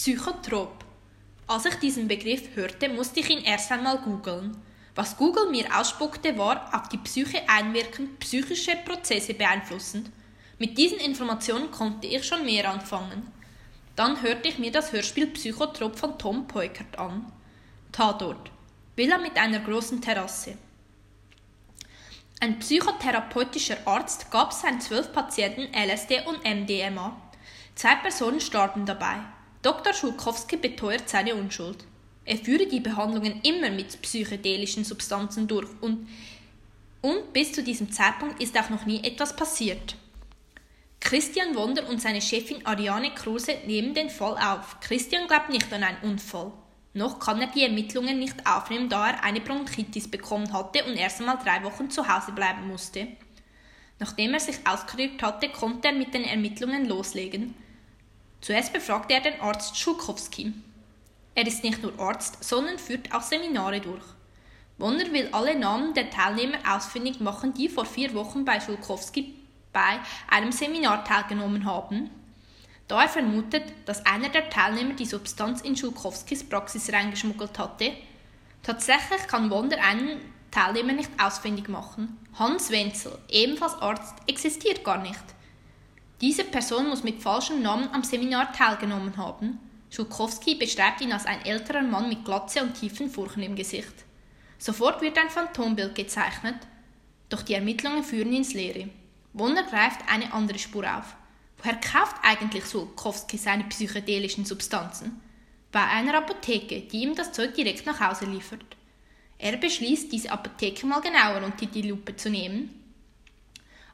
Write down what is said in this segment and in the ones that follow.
Psychotrop. Als ich diesen Begriff hörte, musste ich ihn erst einmal googeln. Was Google mir ausspuckte, war auf die Psyche einwirkend, psychische Prozesse beeinflussend. Mit diesen Informationen konnte ich schon mehr anfangen. Dann hörte ich mir das Hörspiel Psychotrop von Tom Peukert an. Tatort. Villa mit einer großen Terrasse. Ein psychotherapeutischer Arzt gab seinen zwölf Patienten LSD und MDMA. Zwei Personen starben dabei. Dr. Schulkowski beteuert seine Unschuld. Er führe die Behandlungen immer mit psychedelischen Substanzen durch und, und bis zu diesem Zeitpunkt ist auch noch nie etwas passiert. Christian Wonder und seine Chefin Ariane Kruse nehmen den Fall auf. Christian glaubt nicht an einen Unfall. Noch kann er die Ermittlungen nicht aufnehmen, da er eine Bronchitis bekommen hatte und erst einmal drei Wochen zu Hause bleiben musste. Nachdem er sich ausgerührt hatte, konnte er mit den Ermittlungen loslegen. Zuerst befragte er den Arzt Schulkowski. Er ist nicht nur Arzt, sondern führt auch Seminare durch. Wonder will alle Namen der Teilnehmer ausfindig machen, die vor vier Wochen bei Schulkowski bei einem Seminar teilgenommen haben. Da er vermutet, dass einer der Teilnehmer die Substanz in Schulkowskis Praxis reingeschmuggelt hatte. Tatsächlich kann Wonder einen Teilnehmer nicht ausfindig machen. Hans Wenzel, ebenfalls Arzt, existiert gar nicht. Diese Person muss mit falschem Namen am Seminar teilgenommen haben. Schulkowski beschreibt ihn als ein älterer Mann mit Glatze und tiefen Furchen im Gesicht. Sofort wird ein Phantombild gezeichnet, doch die Ermittlungen führen ins Leere. Wunder greift eine andere Spur auf. Woher kauft eigentlich Schulkowski seine psychedelischen Substanzen? Bei einer Apotheke, die ihm das Zeug direkt nach Hause liefert. Er beschließt, diese Apotheke mal genauer unter die Lupe zu nehmen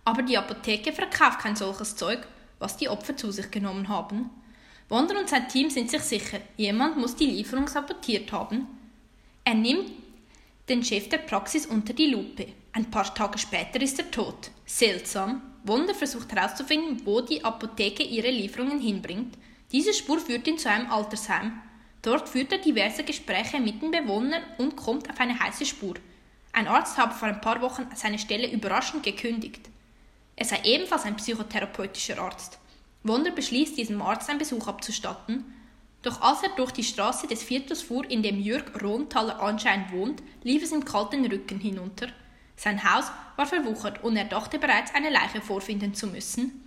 aber die Apotheke verkauft kein solches Zeug, was die Opfer zu sich genommen haben. Wonder und sein Team sind sich sicher, jemand muss die Lieferung sabotiert haben. Er nimmt den Chef der Praxis unter die Lupe. Ein paar Tage später ist er tot. Seltsam. Wonder versucht herauszufinden, wo die Apotheke ihre Lieferungen hinbringt. Diese Spur führt ihn zu einem Altersheim. Dort führt er diverse Gespräche mit den Bewohnern und kommt auf eine heiße Spur. Ein Arzt habe vor ein paar Wochen seine Stelle überraschend gekündigt. Er sei ebenfalls ein psychotherapeutischer Arzt. Wonder beschließt, diesem Arzt einen Besuch abzustatten, doch als er durch die Straße des Viertels fuhr, in dem Jürg Ronthaler anscheinend wohnt, lief es ihm kalt den Rücken hinunter. Sein Haus war verwuchert und er dachte bereits, eine Leiche vorfinden zu müssen.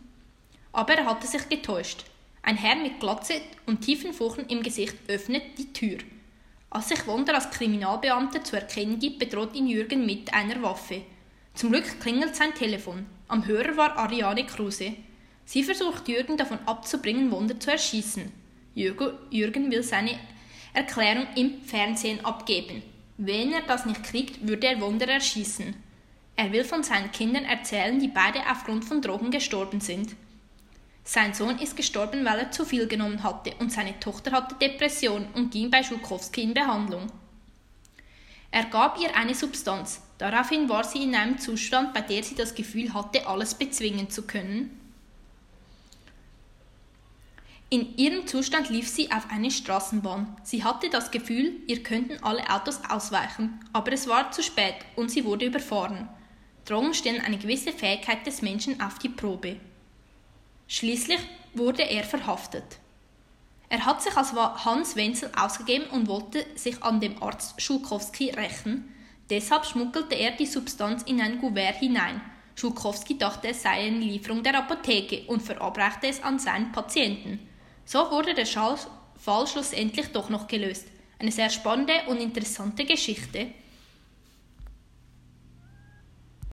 Aber er hatte sich getäuscht. Ein Herr mit Glatze und tiefen Furchen im Gesicht öffnet die Tür. Als sich Wonder als Kriminalbeamter zu erkennen gibt, bedroht ihn Jürgen mit einer Waffe. Zum Glück klingelt sein Telefon. Am Hörer war Ariane Kruse. Sie versucht Jürgen davon abzubringen, Wunder zu erschießen. Jürgen will seine Erklärung im Fernsehen abgeben. Wenn er das nicht kriegt, würde er Wunder erschießen. Er will von seinen Kindern erzählen, die beide aufgrund von Drogen gestorben sind. Sein Sohn ist gestorben, weil er zu viel genommen hatte, und seine Tochter hatte Depression und ging bei Schulkowski in Behandlung. Er gab ihr eine Substanz. Daraufhin war sie in einem Zustand, bei der sie das Gefühl hatte, alles bezwingen zu können. In ihrem Zustand lief sie auf eine Straßenbahn. Sie hatte das Gefühl, ihr könnten alle Autos ausweichen, aber es war zu spät und sie wurde überfahren. Drogen stellen eine gewisse Fähigkeit des Menschen auf die Probe. Schließlich wurde er verhaftet. Er hat sich als Hans Wenzel ausgegeben und wollte sich an dem Arzt Schulkowski rächen. Deshalb schmuggelte er die Substanz in ein Kuvert hinein. Schulkowski dachte, es sei eine Lieferung der Apotheke und verabreichte es an seinen Patienten. So wurde der Fall schlussendlich doch noch gelöst. Eine sehr spannende und interessante Geschichte.